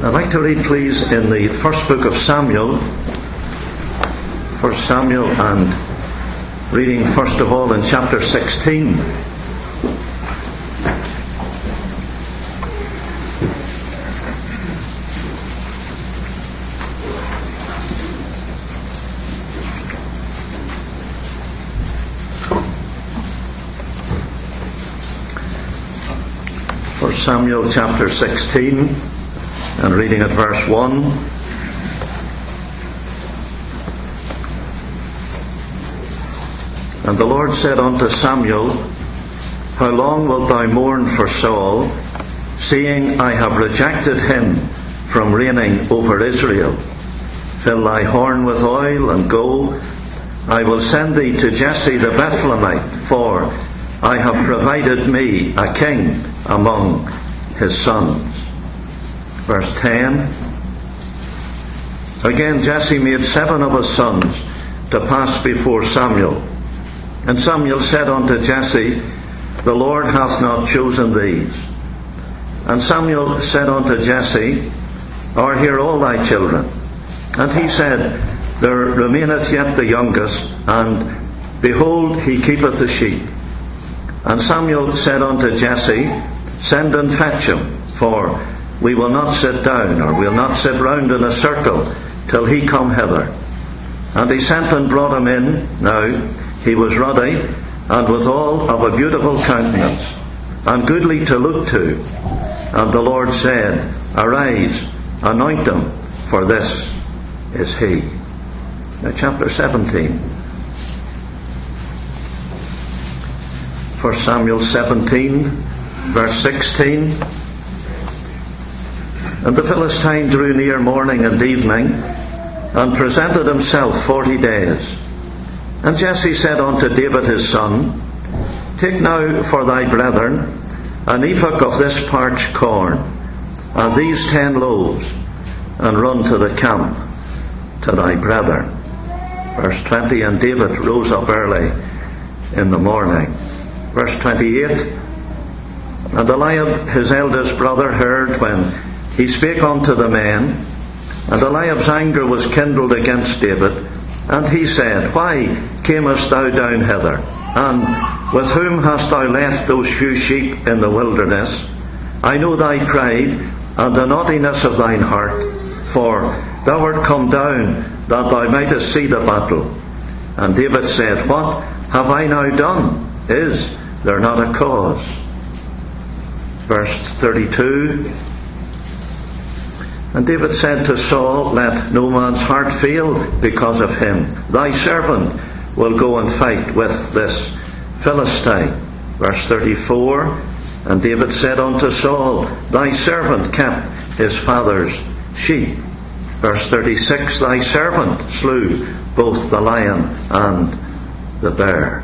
I'd like to read, please, in the first book of Samuel, First Samuel, and reading first of all in chapter 16. First Samuel chapter 16 and reading at verse 1. And the Lord said unto Samuel, How long wilt thou mourn for Saul, seeing I have rejected him from reigning over Israel? Fill thy horn with oil and go. I will send thee to Jesse the Bethlehemite, for I have provided me a king among his sons. Verse 10. Again, Jesse made seven of his sons to pass before Samuel. And Samuel said unto Jesse, The Lord hath not chosen these. And Samuel said unto Jesse, Are here all thy children? And he said, There remaineth yet the youngest, and behold, he keepeth the sheep. And Samuel said unto Jesse, Send and fetch him, for we will not sit down, or we'll not sit round in a circle till he come hither. And he sent and brought him in. Now he was ruddy, and withal of a beautiful countenance, and goodly to look to. And the Lord said, Arise, anoint him, for this is he. Now, chapter 17. 1 Samuel 17, verse 16. And the Philistine drew near morning and evening, and presented himself forty days. And Jesse said unto David his son, Take now for thy brethren an ephah of this parched corn, and these ten loaves, and run to the camp to thy brethren. Verse 20, and David rose up early in the morning. Verse 28, and Eliab his eldest brother heard when he spake unto the men, and Eliab's anger was kindled against David, and he said, Why camest thou down hither? And with whom hast thou left those few sheep in the wilderness? I know thy pride and the naughtiness of thine heart, for thou art come down that thou mightest see the battle. And David said, What have I now done? Is there not a cause? Verse 32 And David said to Saul, Let no man's heart fail because of him. Thy servant will go and fight with this Philistine. Verse 34 And David said unto Saul, Thy servant kept his father's sheep. Verse 36 Thy servant slew both the lion and the bear.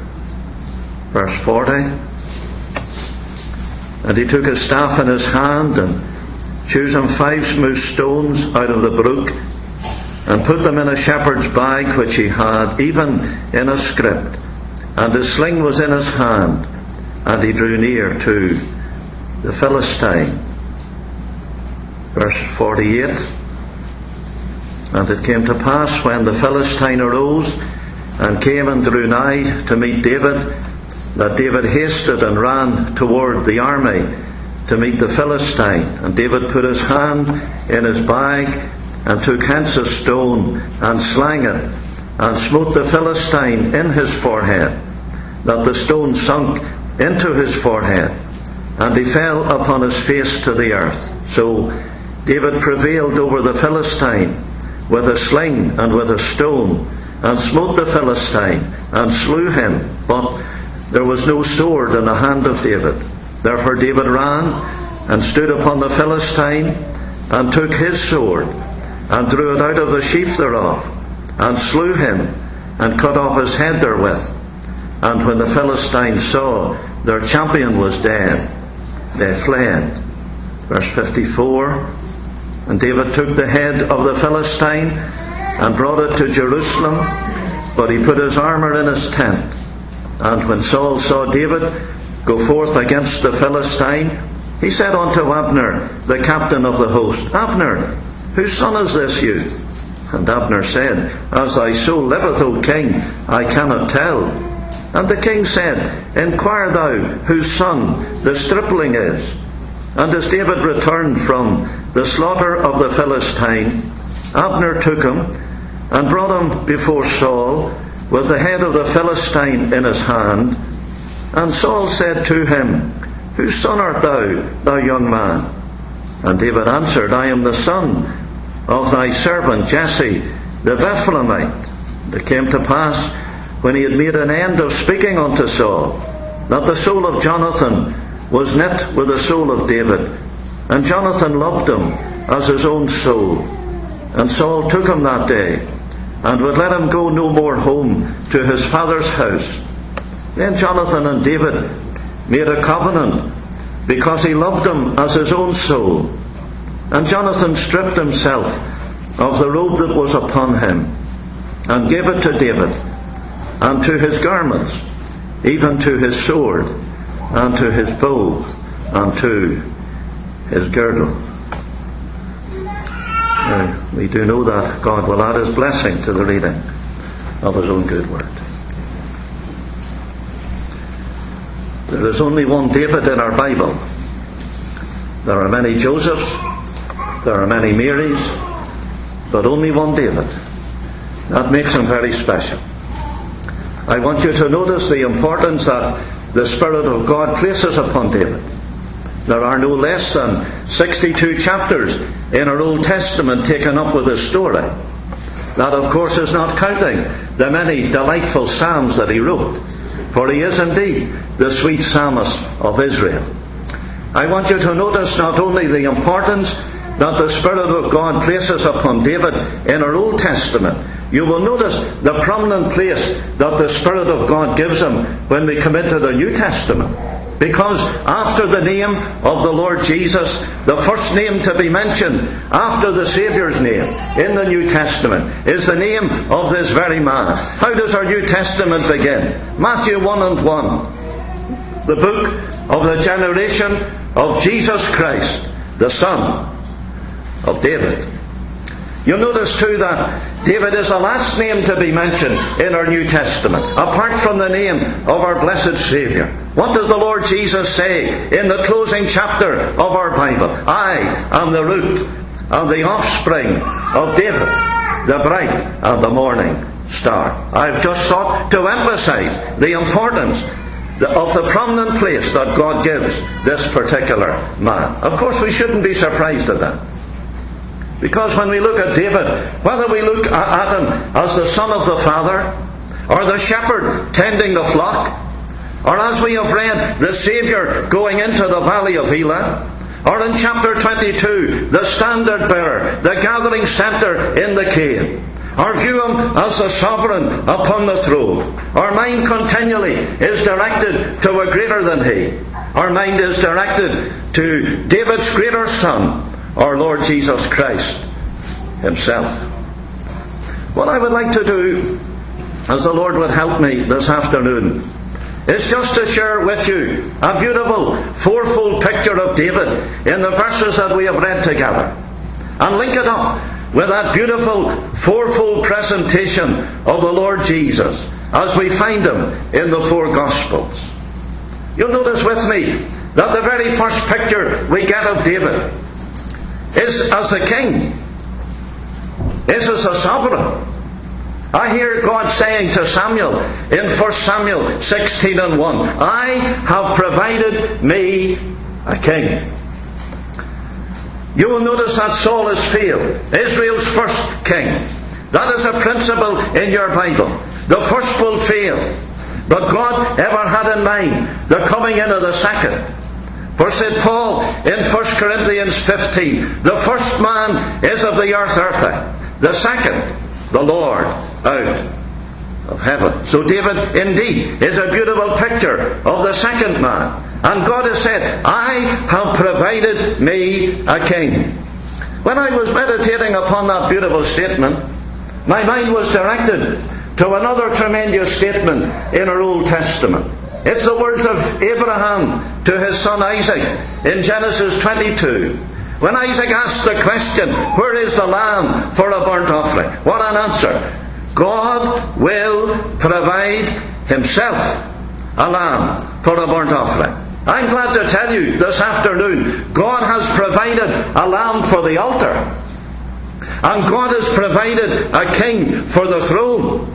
Verse 40 And he took his staff in his hand and chose him five smooth stones out of the brook and put them in a shepherd's bag which he had, even in a scrip. And his sling was in his hand, and he drew near to the Philistine. Verse 48 And it came to pass when the Philistine arose and came and drew nigh to meet David, that David hasted and ran toward the army to meet the Philistine. And David put his hand in his bag and took hence a stone and slang it and smote the Philistine in his forehead, that the stone sunk into his forehead, and he fell upon his face to the earth. So David prevailed over the Philistine with a sling and with a stone, and smote the Philistine and slew him. But there was no sword in the hand of David. Therefore David ran and stood upon the Philistine and took his sword and drew it out of the sheath thereof and slew him and cut off his head therewith. And when the Philistines saw their champion was dead, they fled. Verse 54 And David took the head of the Philistine and brought it to Jerusalem, but he put his armour in his tent. And when Saul saw David go forth against the Philistine, he said unto Abner, the captain of the host, Abner, whose son is this youth? And Abner said, As thy soul liveth, O king, I cannot tell. And the king said, Inquire thou whose son the stripling is. And as David returned from the slaughter of the Philistine, Abner took him and brought him before Saul with the head of the Philistine in his hand. And Saul said to him, Whose son art thou, thou young man? And David answered, I am the son of thy servant Jesse the Bethlehemite. And it came to pass, when he had made an end of speaking unto Saul, that the soul of Jonathan was knit with the soul of David, and Jonathan loved him as his own soul. And Saul took him that day, and would let him go no more home to his father's house. Then Jonathan and David made a covenant because he loved him as his own soul. And Jonathan stripped himself of the robe that was upon him and gave it to David and to his garments, even to his sword and to his bow and to his girdle. Now, we do know that God will add his blessing to the reading of his own good word. There is only one David in our Bible. There are many Josephs, there are many Marys, but only one David. That makes him very special. I want you to notice the importance that the Spirit of God places upon David. There are no less than 62 chapters in our Old Testament taken up with his story. That, of course, is not counting the many delightful psalms that he wrote, for he is indeed the sweet psalmist of Israel. I want you to notice not only the importance that the Spirit of God places upon David in our Old Testament, you will notice the prominent place that the Spirit of God gives him when we come into the New Testament. Because after the name of the Lord Jesus, the first name to be mentioned after the Saviour's name in the New Testament is the name of this very man. How does our New Testament begin? Matthew 1 and 1. The book of the generation of Jesus Christ, the Son of David. You'll notice too that David is the last name to be mentioned in our New Testament, apart from the name of our blessed Saviour. What does the Lord Jesus say in the closing chapter of our Bible? I am the root and the offspring of David, the bright and the morning star. I've just sought to emphasize the importance of the prominent place that God gives this particular man. Of course, we shouldn't be surprised at that. Because when we look at David, whether we look at him as the son of the father, or the shepherd tending the flock, or as we have read, the Saviour going into the valley of Elah, or in chapter 22, the standard bearer, the gathering centre in the cave, or view him as the sovereign upon the throne. Our mind continually is directed to a greater than he. Our mind is directed to David's greater son, our Lord Jesus Christ Himself. What I would like to do, as the Lord would help me this afternoon, is just to share with you a beautiful fourfold picture of David in the verses that we have read together. And link it up with that beautiful fourfold presentation of the Lord Jesus as we find him in the four Gospels. You'll notice with me that the very first picture we get of David is as a king, is as a sovereign. I hear God saying to Samuel in 1 Samuel 16 and 1, I have provided me a king. You will notice that Saul is failed, Israel's first king. That is a principle in your Bible. The first will fail. But God ever had in mind the coming in of the second. For St. Paul in 1 Corinthians 15, the first man is of the earth earthy, the second, the Lord out of heaven. So David indeed is a beautiful picture of the second man. And God has said, I have provided me a king. When I was meditating upon that beautiful statement, my mind was directed to another tremendous statement in our Old Testament. It's the words of Abraham to his son Isaac in Genesis 22. When Isaac asked the question, Where is the lamb for a burnt offering? What an answer. God will provide Himself a lamb for a burnt offering. I'm glad to tell you this afternoon, God has provided a lamb for the altar. And God has provided a king for the throne.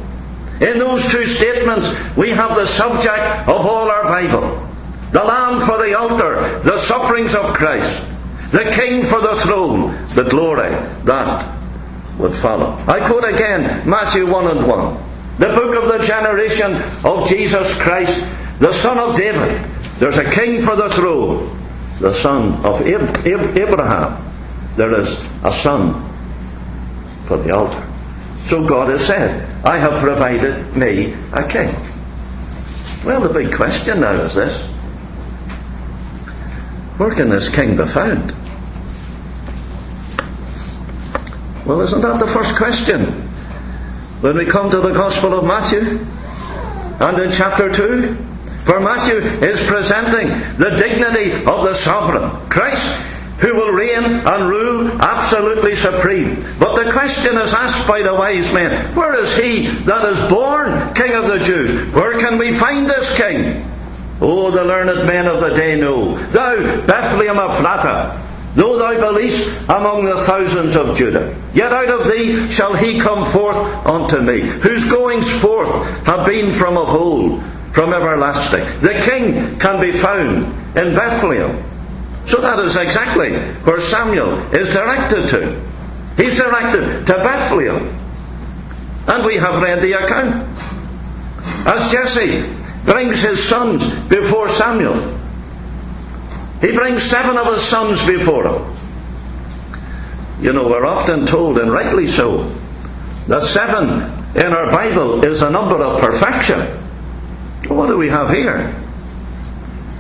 In those two statements, we have the subject of all our Bible. The lamb for the altar, the sufferings of Christ. The king for the throne, the glory that would follow. I quote again Matthew 1 and 1. The book of the generation of Jesus Christ, the son of David. There's a king for the throne, the son of Abraham. There is a son for the altar. So God has said, I have provided me a king. Well, the big question now is this where can this king be found? Well, isn't that the first question? When we come to the Gospel of Matthew, and in chapter 2, for Matthew is presenting the dignity of the sovereign, Christ, who will reign and rule absolutely supreme. But the question is asked by the wise men, where is he that is born King of the Jews? Where can we find this King? Oh, the learned men of the day know. Thou, Bethlehem of Ephratah, Though thou be least among the thousands of Judah, yet out of thee shall he come forth unto me, whose goings forth have been from of old, from everlasting. The king can be found in Bethlehem. So that is exactly where Samuel is directed to. He's directed to Bethlehem. And we have read the account. As Jesse brings his sons before Samuel, he brings seven of his sons before him. You know, we're often told, and rightly so, that seven in our Bible is a number of perfection. What do we have here?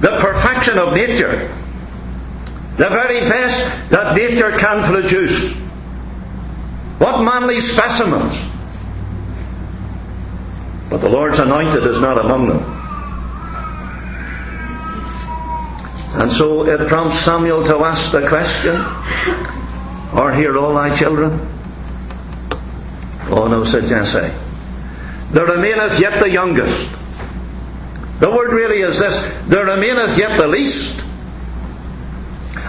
The perfection of nature. The very best that nature can produce. What manly specimens! But the Lord's anointed is not among them. And so it prompts Samuel to ask the question Are here all thy children? Oh no, said Jesse. There remaineth yet the youngest. The word really is this there remaineth yet the least.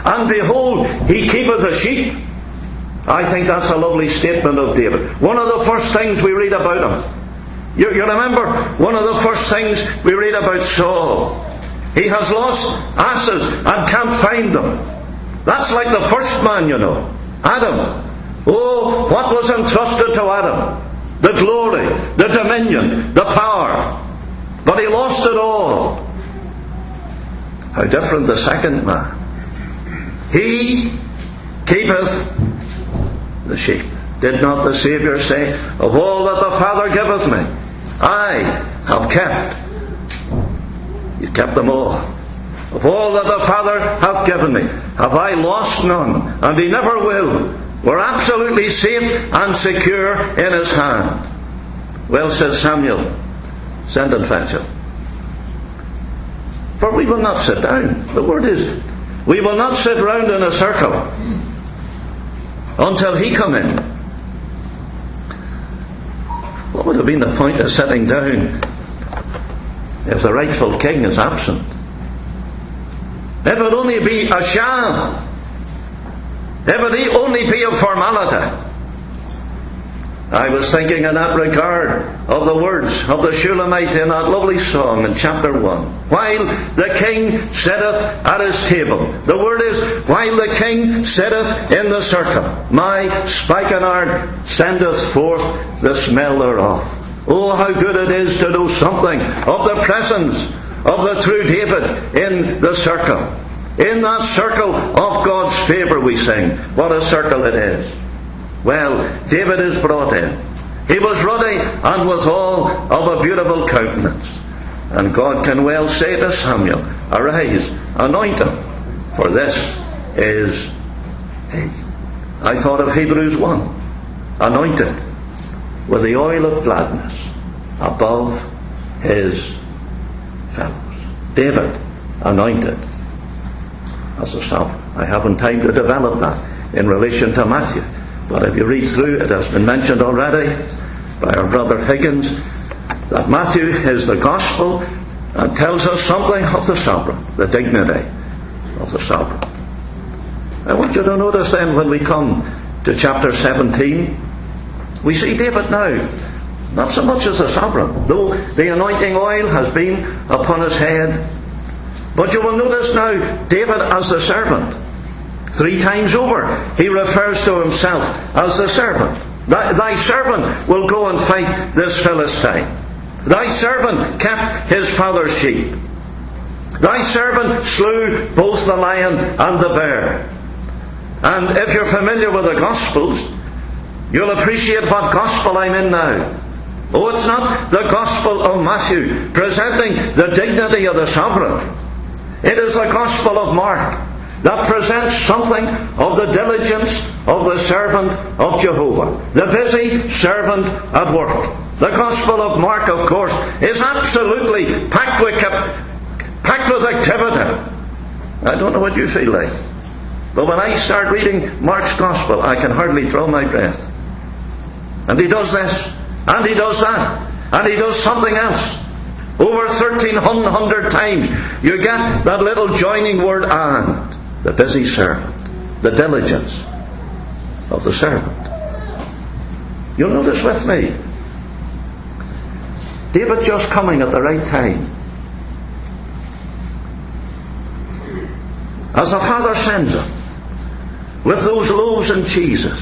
And behold, he keepeth the sheep. I think that's a lovely statement of David. One of the first things we read about him. You, you remember one of the first things we read about Saul he has lost asses and can't find them. That's like the first man, you know. Adam. Oh, what was entrusted to Adam? The glory, the dominion, the power. But he lost it all. How different the second man. He keepeth the sheep. Did not the Saviour say, Of all that the Father giveth me, I have kept you kept them all. Of all that the Father hath given me, have I lost none, and he never will. We're absolutely safe and secure in his hand. Well, says Samuel, send and fetch him. For we will not sit down. The word is, we will not sit round in a circle until he come in. What would have been the point of sitting down if the rightful king is absent. It would only be a sham. It would only be a formality. I was thinking in that regard of the words of the Shulamite in that lovely song in chapter 1. While the king sitteth at his table. The word is, while the king sitteth in the circle, my spikenard sendeth forth the smell thereof. Oh, how good it is to know something of the presence of the true David in the circle. In that circle of God's favour, we sing. What a circle it is. Well, David is brought in. He was ruddy and withal of a beautiful countenance. And God can well say to Samuel, Arise, anoint him, for this is he. I thought of Hebrews 1. Anointed with the oil of gladness above his fellows. David anointed as a sovereign. I haven't time to develop that in relation to Matthew. But if you read through, it has been mentioned already by our brother Higgins that Matthew is the gospel and tells us something of the sovereign, the dignity of the sovereign. I want you to notice then when we come to chapter 17, we see David now, not so much as a sovereign, though the anointing oil has been upon his head. But you will notice now David as the servant. Three times over, he refers to himself as the servant. Thy, servant will go and fight this Philistine. Thy servant kept his father's sheep. Thy servant slew both the lion and the bear. And if you're familiar with the Gospels, you'll appreciate what Gospel I'm in now. Oh, it's not the Gospel of Matthew presenting the dignity of the sovereign. It is the Gospel of Mark that presents something of the diligence of the servant of Jehovah, the busy servant at work. The Gospel of Mark, of course, is absolutely packed with, packed with activity. I don't know what you feel like. But when I start reading Mark's Gospel, I can hardly draw my breath. And he does this, and he does that, and he does something else. Over 1300 times, you get that little joining word and. The busy servant, the diligence of the servant. You'll notice with me, David just coming at the right time. As a father sends him, with those loaves and cheeses.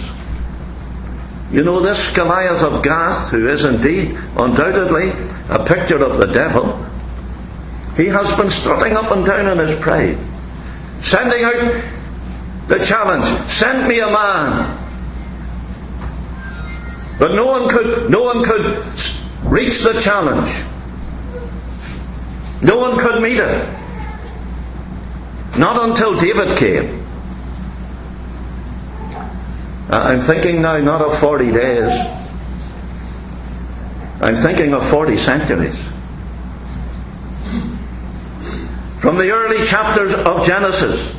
You know, this Goliath of Gath, who is indeed, undoubtedly, a picture of the devil, he has been strutting up and down in his pride, sending out the challenge send me a man. But no one could, no one could reach the challenge. No one could meet it. Not until David came. I'm thinking now not of 40 days. I'm thinking of 40 centuries. From the early chapters of Genesis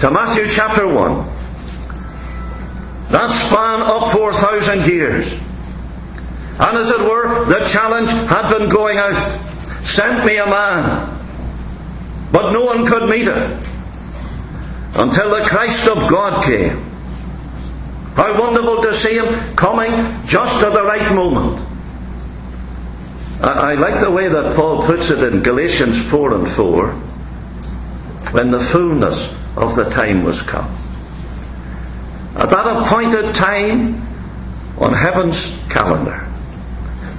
to Matthew chapter 1, that span of 4,000 years. And as it were, the challenge had been going out. Sent me a man, but no one could meet it until the Christ of God came. How wonderful to see him coming just at the right moment. I, like the way that Paul puts it in Galatians 4 and 4 when the fullness of the time was come. At that appointed time on heaven's calendar,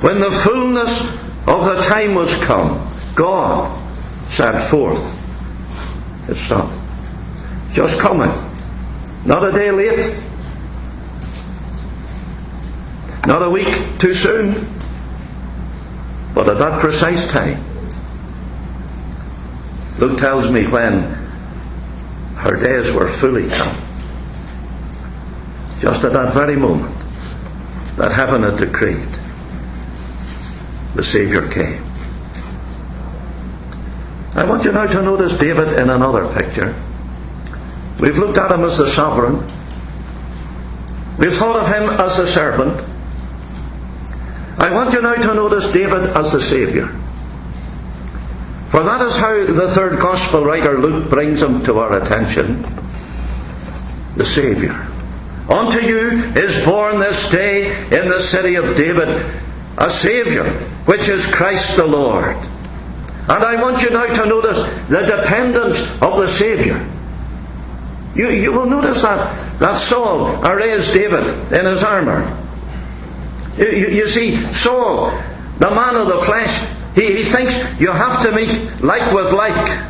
when the fullness of the time was come, God sent forth His Son. Just coming. Not a day late. Not a week too soon. But at that precise time. Luke tells me when her days were fully come. Just at that very moment that heaven had decreed, the Saviour came. I want you now to notice David in another picture. We've looked at him as the sovereign. We've thought of him as the servant. I want you now to notice David as the Saviour. For that is how the third Gospel writer Luke brings him to our attention. The Saviour. Unto you is born this day in the city of David a Saviour, which is Christ the Lord. And I want you now to notice the dependence of the Saviour. You, you will notice that, that Saul arrays David in his armour. You, you, see, Saul, the man of the flesh, he, he thinks you have to meet like with like.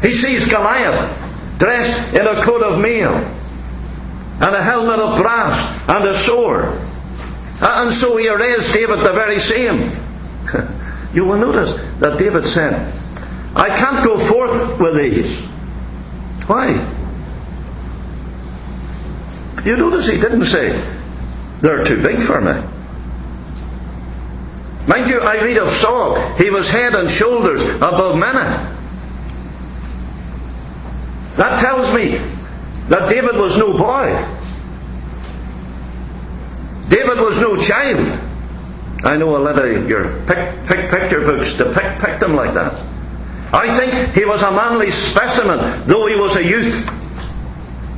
He sees Goliath dressed in a coat of mail and a helmet of brass and a sword. And so he arrays David the very same. you will notice that David said, I can't go forth with these. Why? You notice he didn't say, they're too big for me. Mind you, I read of Saul, he was head and shoulders above many. That tells me that David was no boy. David was no child. I know a lot of your pic, pic, picture books depict pick him like that. I think he was a manly specimen, though he was a youth.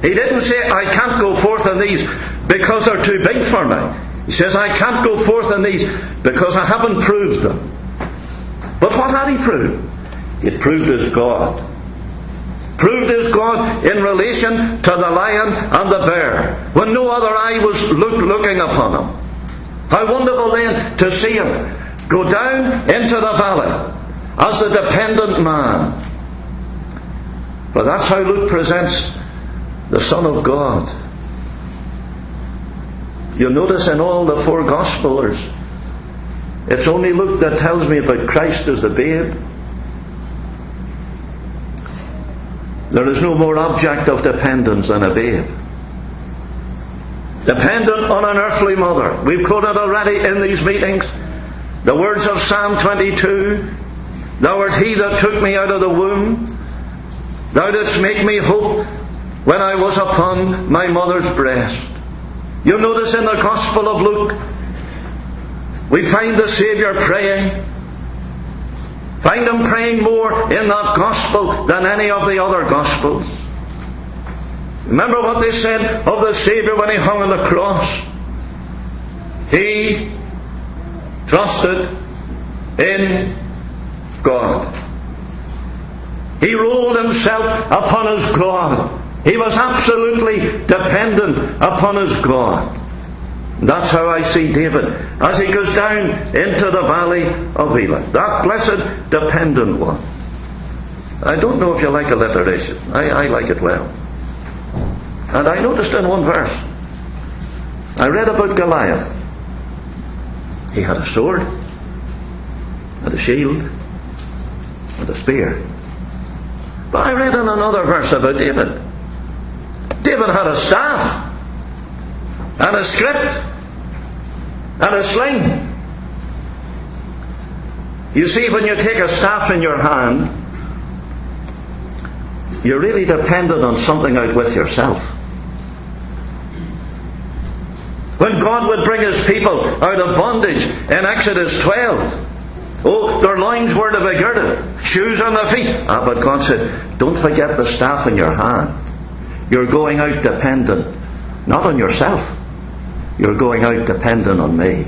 He didn't say, I can't go forth on these because they're too big for me. He says, I can't go forth in these because I haven't proved them. But what had he proved? He proved his God. Proved his God in relation to the lion and the bear, when no other eye was look, looking upon him. How wonderful then to see him go down into the valley as a dependent man. But that's how Luke presents the Son of God. You'll notice in all the four Gospelers, it's only Luke that tells me about Christ as the babe. There is no more object of dependence than a babe. Dependent on an earthly mother. We've quoted already in these meetings the words of Psalm 22 Thou art he that took me out of the womb. Thou didst make me hope when I was upon my mother's breast. You'll notice in the Gospel of Luke, we find the Saviour praying. Find him praying more in that Gospel than any of the other Gospels. Remember what they said of the Saviour when he hung on the cross? He trusted in God. He rolled himself upon his God. He was absolutely dependent upon his God. That's how I see David as he goes down into the valley of Elah. That blessed dependent one. I don't know if you like alliteration. I, I like it well. And I noticed in one verse, I read about Goliath. He had a sword, and a shield, and a spear. But I read in another verse about David. David had a staff, and a scrip, and a sling. You see, when you take a staff in your hand, you're really dependent on something out with yourself. When God would bring his people out of bondage in Exodus 12, Oh, their loins were to be girded, shoes on their feet. Ah, but God said, don't forget the staff in your hand. You're going out dependent, not on yourself. You're going out dependent on me.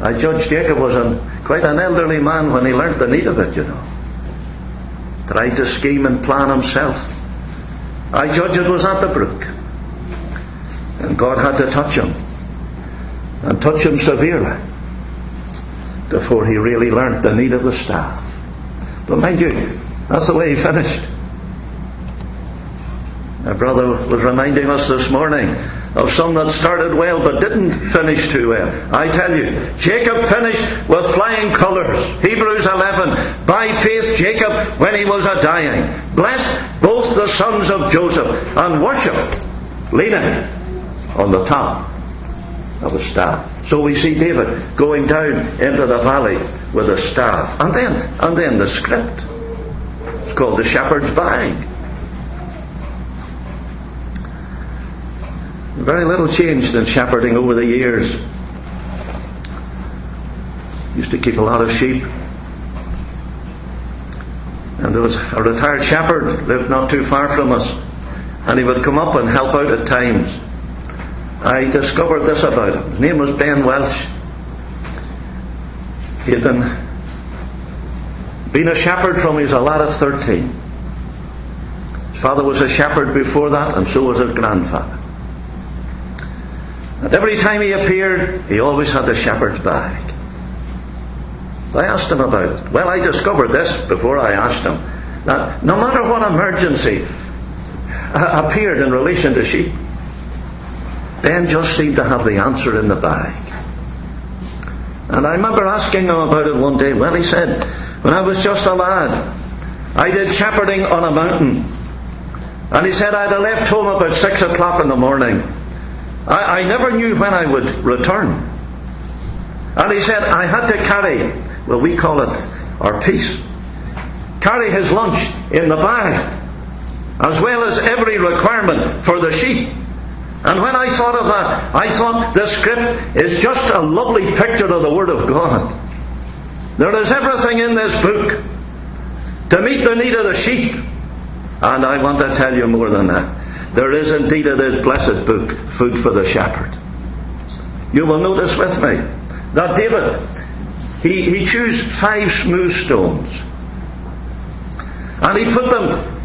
I judge Jacob was an, quite an elderly man when he learnt the need of it, you know. Tried to scheme and plan himself. I judge it was at the brook. And God had to touch him. And touch him severely before he really learnt the need of the staff. But mind you, that's the way he finished. My brother was reminding us this morning of some that started well but didn't finish too well. I tell you, Jacob finished with flying colours. Hebrews 11. By faith, Jacob, when he was a dying, blessed both the sons of Joseph and worshipped, leaning on the top of a staff. So we see David going down into the valley with a staff. And then, and then the scrip. It's called the shepherd's bag. Very little changed in shepherding over the years. Used to keep a lot of sheep. And there was a retired shepherd lived not too far from us. And he would come up and help out at times. I discovered this about him. His name was Ben Welch. He had been, been a shepherd from was a lad of 13. His father was a shepherd before that, and so was his grandfather. And every time he appeared, he always had the shepherd's bag. I asked him about it. Well, I discovered this before I asked him. That no matter what emergency appeared in relation to sheep, Ben just seemed to have the answer in the bag. And I remember asking him about it one day. Well, he said, when I was just a lad, I did shepherding on a mountain. And he said, I'd have left home about six o'clock in the morning. I, I never knew when I would return. And he said, I had to carry, well, we call it our piece, carry his lunch in the bag, as well as every requirement for the sheep. And when I thought of that, I thought this scrip is just a lovely picture of the Word of God. There is everything in this book to meet the need of the sheep. And I want to tell you more than that. There is indeed in this blessed book food for the shepherd. You will notice with me that David, he, he chose five smooth stones. And he put them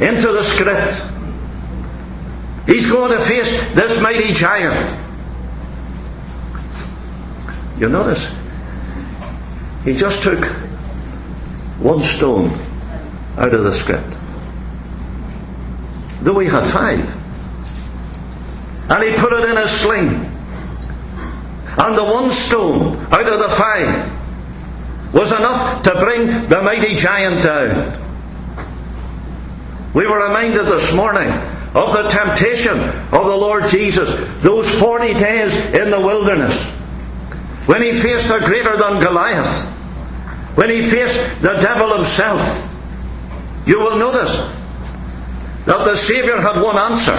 into the scrip. He's going to face this mighty giant. You notice? He just took one stone out of the scrip. Though he had five. And he put it in a sling. And the one stone out of the five was enough to bring the mighty giant down. We were reminded this morning of the temptation of the Lord Jesus, those 40 days in the wilderness, when he faced a greater than Goliath, when he faced the devil himself. You will notice that the Saviour had one answer.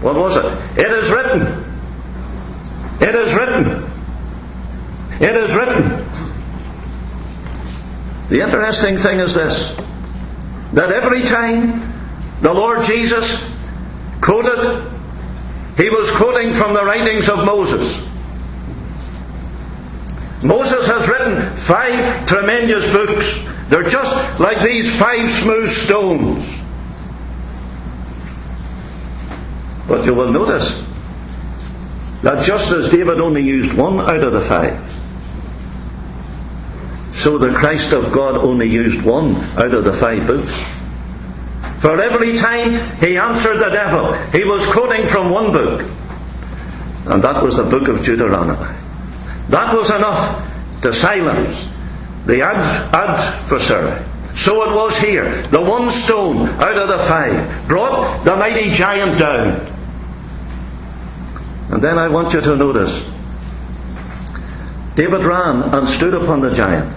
What was it? It is written. It is written. It is written. The interesting thing is this that every time the Lord Jesus quoted, he was quoting from the writings of Moses. Moses has written five tremendous books. They're just like these five smooth stones. But you will notice that just as David only used one out of the five, so the Christ of God only used one out of the five books. For every time he answered the devil, he was quoting from one book. And that was the book of Deuteronomy. That was enough to silence the ad- adversary. So it was here. The one stone out of the five brought the mighty giant down. And then I want you to notice David ran and stood upon the giant.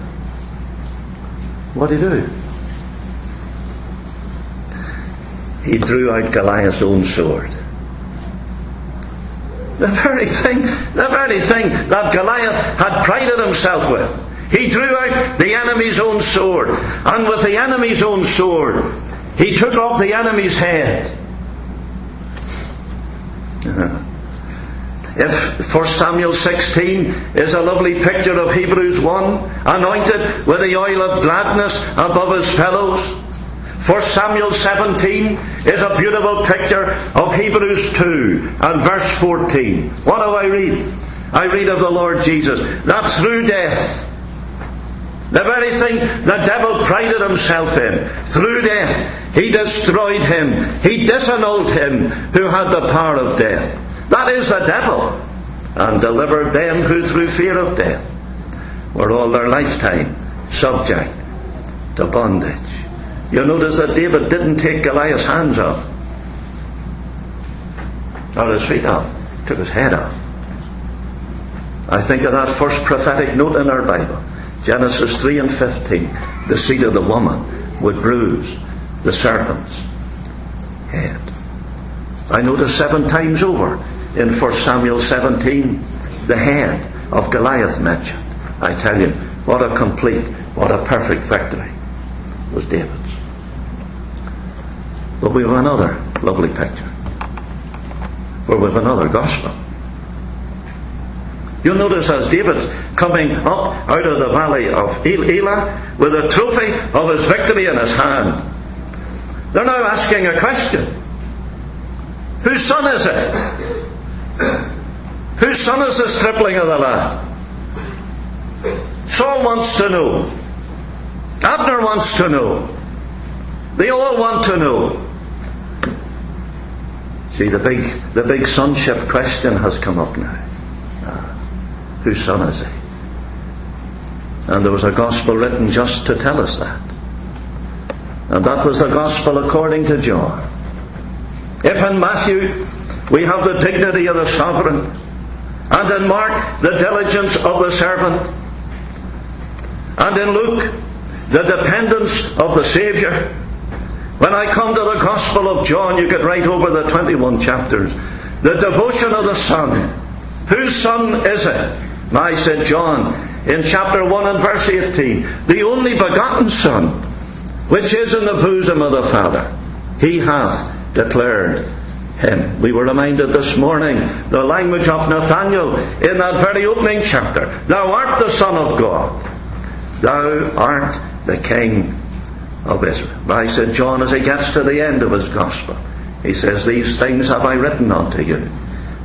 What did he do? he drew out Goliath's own sword. The very thing, the very thing that Goliath had prided himself with. He drew out the enemy's own sword, and with the enemy's own sword, he took off the enemy's head. Uh-huh. If 1 Samuel 16 is a lovely picture of Hebrews 1, anointed with the oil of gladness above his fellows, 1 Samuel 17 is a beautiful picture of Hebrews 2 and verse 14. What do I read? I read of the Lord Jesus that through death, the very thing the devil prided himself in, through death, he destroyed him, he disannulled him who had the power of death. That is the devil, and delivered them who through fear of death were all their lifetime subject to bondage. You'll notice that David didn't take Goliath's hands off, or his feet off, took his head off. I think of that first prophetic note in our Bible, Genesis 3 and 15. The seed of the woman would bruise the serpent's head. I notice seven times over in 1 Samuel 17 the head of Goliath mentioned. I tell you, what a complete, what a perfect victory was David's. But we have another lovely picture. Where we have another gospel. You'll notice as David coming up out of the valley of Elah with a trophy of his victory in his hand, they're now asking a question. Whose son is it? Whose son is the stripling of the lad? Saul wants to know. Abner wants to know. They all want to know. See, the big, the big sonship question has come up now. Whose son is he? And there was a gospel written just to tell us that. And that was the gospel according to John. If in Matthew we have the dignity of the sovereign, And in Mark, the diligence of the servant. And in Luke, the dependence of the Saviour. When I come to the Gospel of John, you could write over the 21 chapters. The devotion of the Son. Whose Son is it? I St. John in chapter 1 and verse 18. The only begotten Son, which is in the bosom of the Father. He hath declared him. We were reminded this morning the language of Nathaniel in that very opening chapter. Thou art the Son of God. Thou art the King of Israel. I St. John as he gets to the end of his gospel. He says, These things have I written unto you,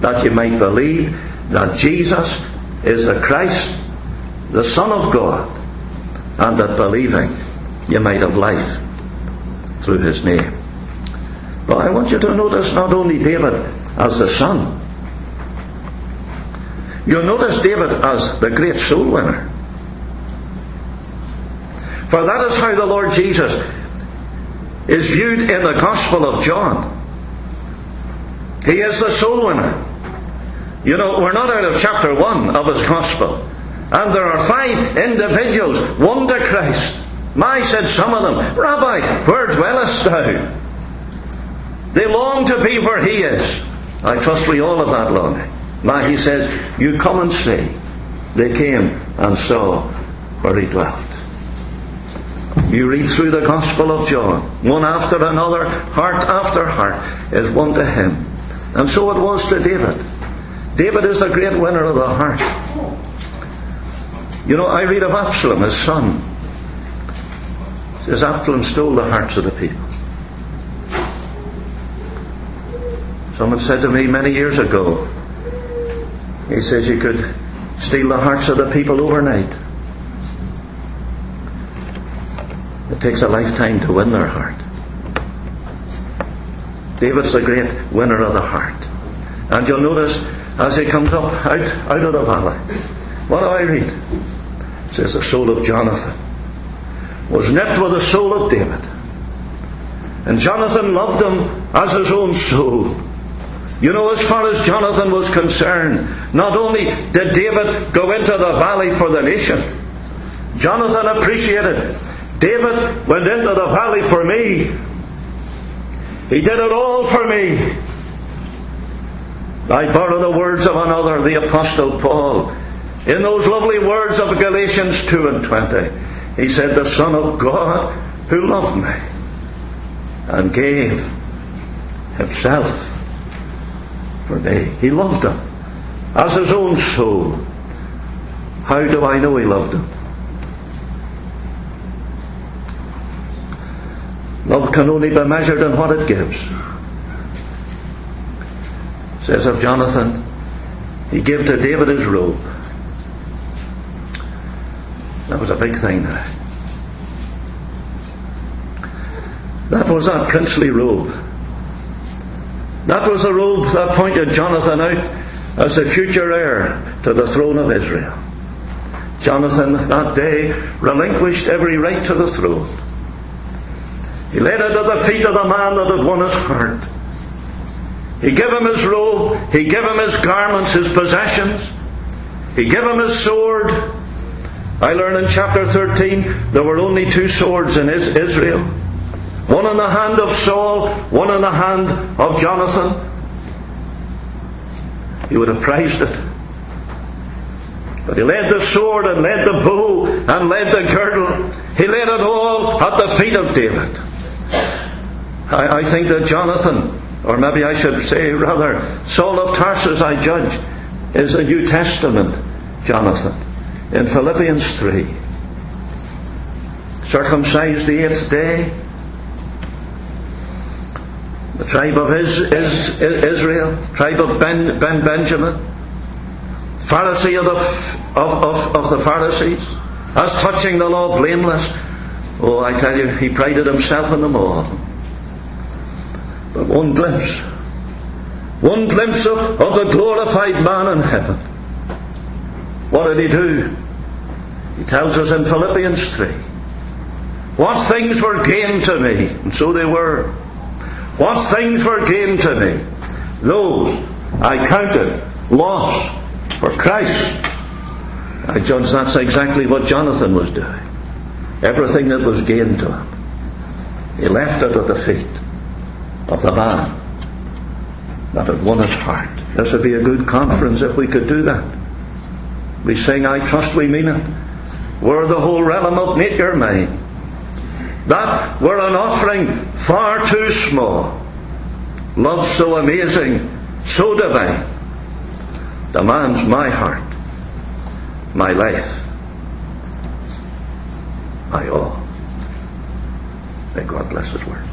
that you might believe that Jesus is the Christ, the Son of God, and that believing you might have life through his name. But I want you to notice not only David as the son, you'll notice David as the great soul winner. For that is how the Lord Jesus is viewed in the Gospel of John. He is the soul winner. You know, we're not out of chapter 1 of his Gospel. And there are five individuals, won to Christ. My, said some of them, Rabbi, where dwellest thou? They long to be where he is. I trust we all have that longing. My, he says, you come and see. They came and saw where he dwelt. You read through the Gospel of John, one after another, heart after heart, is won to him. And so it was to David. David is the great winner of the heart. You know, I read of Absalom, his son. Says Absalom stole the hearts of the people. Someone said to me many years ago, he says you could steal the hearts of the people overnight. It takes a lifetime to win their heart. David's the great winner of the heart. And you'll notice as he comes up out, out of the valley, what do I read? It says the soul of Jonathan was knit with the soul of David. And Jonathan loved him as his own soul. You know, as far as Jonathan was concerned, not only did David go into the valley for the nation, Jonathan appreciated David went into the valley for me. He did it all for me. I borrow the words of another, the Apostle Paul, in those lovely words of Galatians 2 and 20. He said, The Son of God who loved me and gave himself for me. He loved him as his own soul. How do I know he loved him? Love can only be measured in what it gives. Says of Jonathan, he gave to David his robe. That was a big thing. That was that princely robe that was the robe that pointed Jonathan out as the future heir to the throne of Israel. Jonathan that day relinquished every right to the throne. He laid it at the feet of the man that had won his heart. He gave him his robe, he gave him his garments, his possessions, he gave him his sword. I learned in chapter 13 there were only two swords in Israel one in the hand of Saul, one in the hand of Jonathan. He would have prized it. But he laid the sword and laid the bow and laid the girdle. He laid it all at the feet of David. I, I think that Jonathan, or maybe I should say rather, Saul of Tarsus, I judge, is a New Testament Jonathan in Philippians 3. Circumcised the eighth day, the tribe of Israel, tribe of ben, ben Benjamin, Pharisee of the, of, of, of the Pharisees, as touching the law, blameless. Oh, I tell you, he prided himself in them all. One glimpse, one glimpse of, of the glorified man in heaven. What did he do? He tells us in Philippians 3. What things were gained to me, and so they were. What things were gained to me, those I counted loss for Christ. I judge that's exactly what Jonathan was doing. Everything that was gained to him, he left it at the feet of the man that had won his heart. This would be a good conference if we could do that. We sing, I trust we mean it. Were the whole realm of nature mine, that were an offering far too small. Love so amazing, so divine, demands my heart, my life, my all. May God bless His word.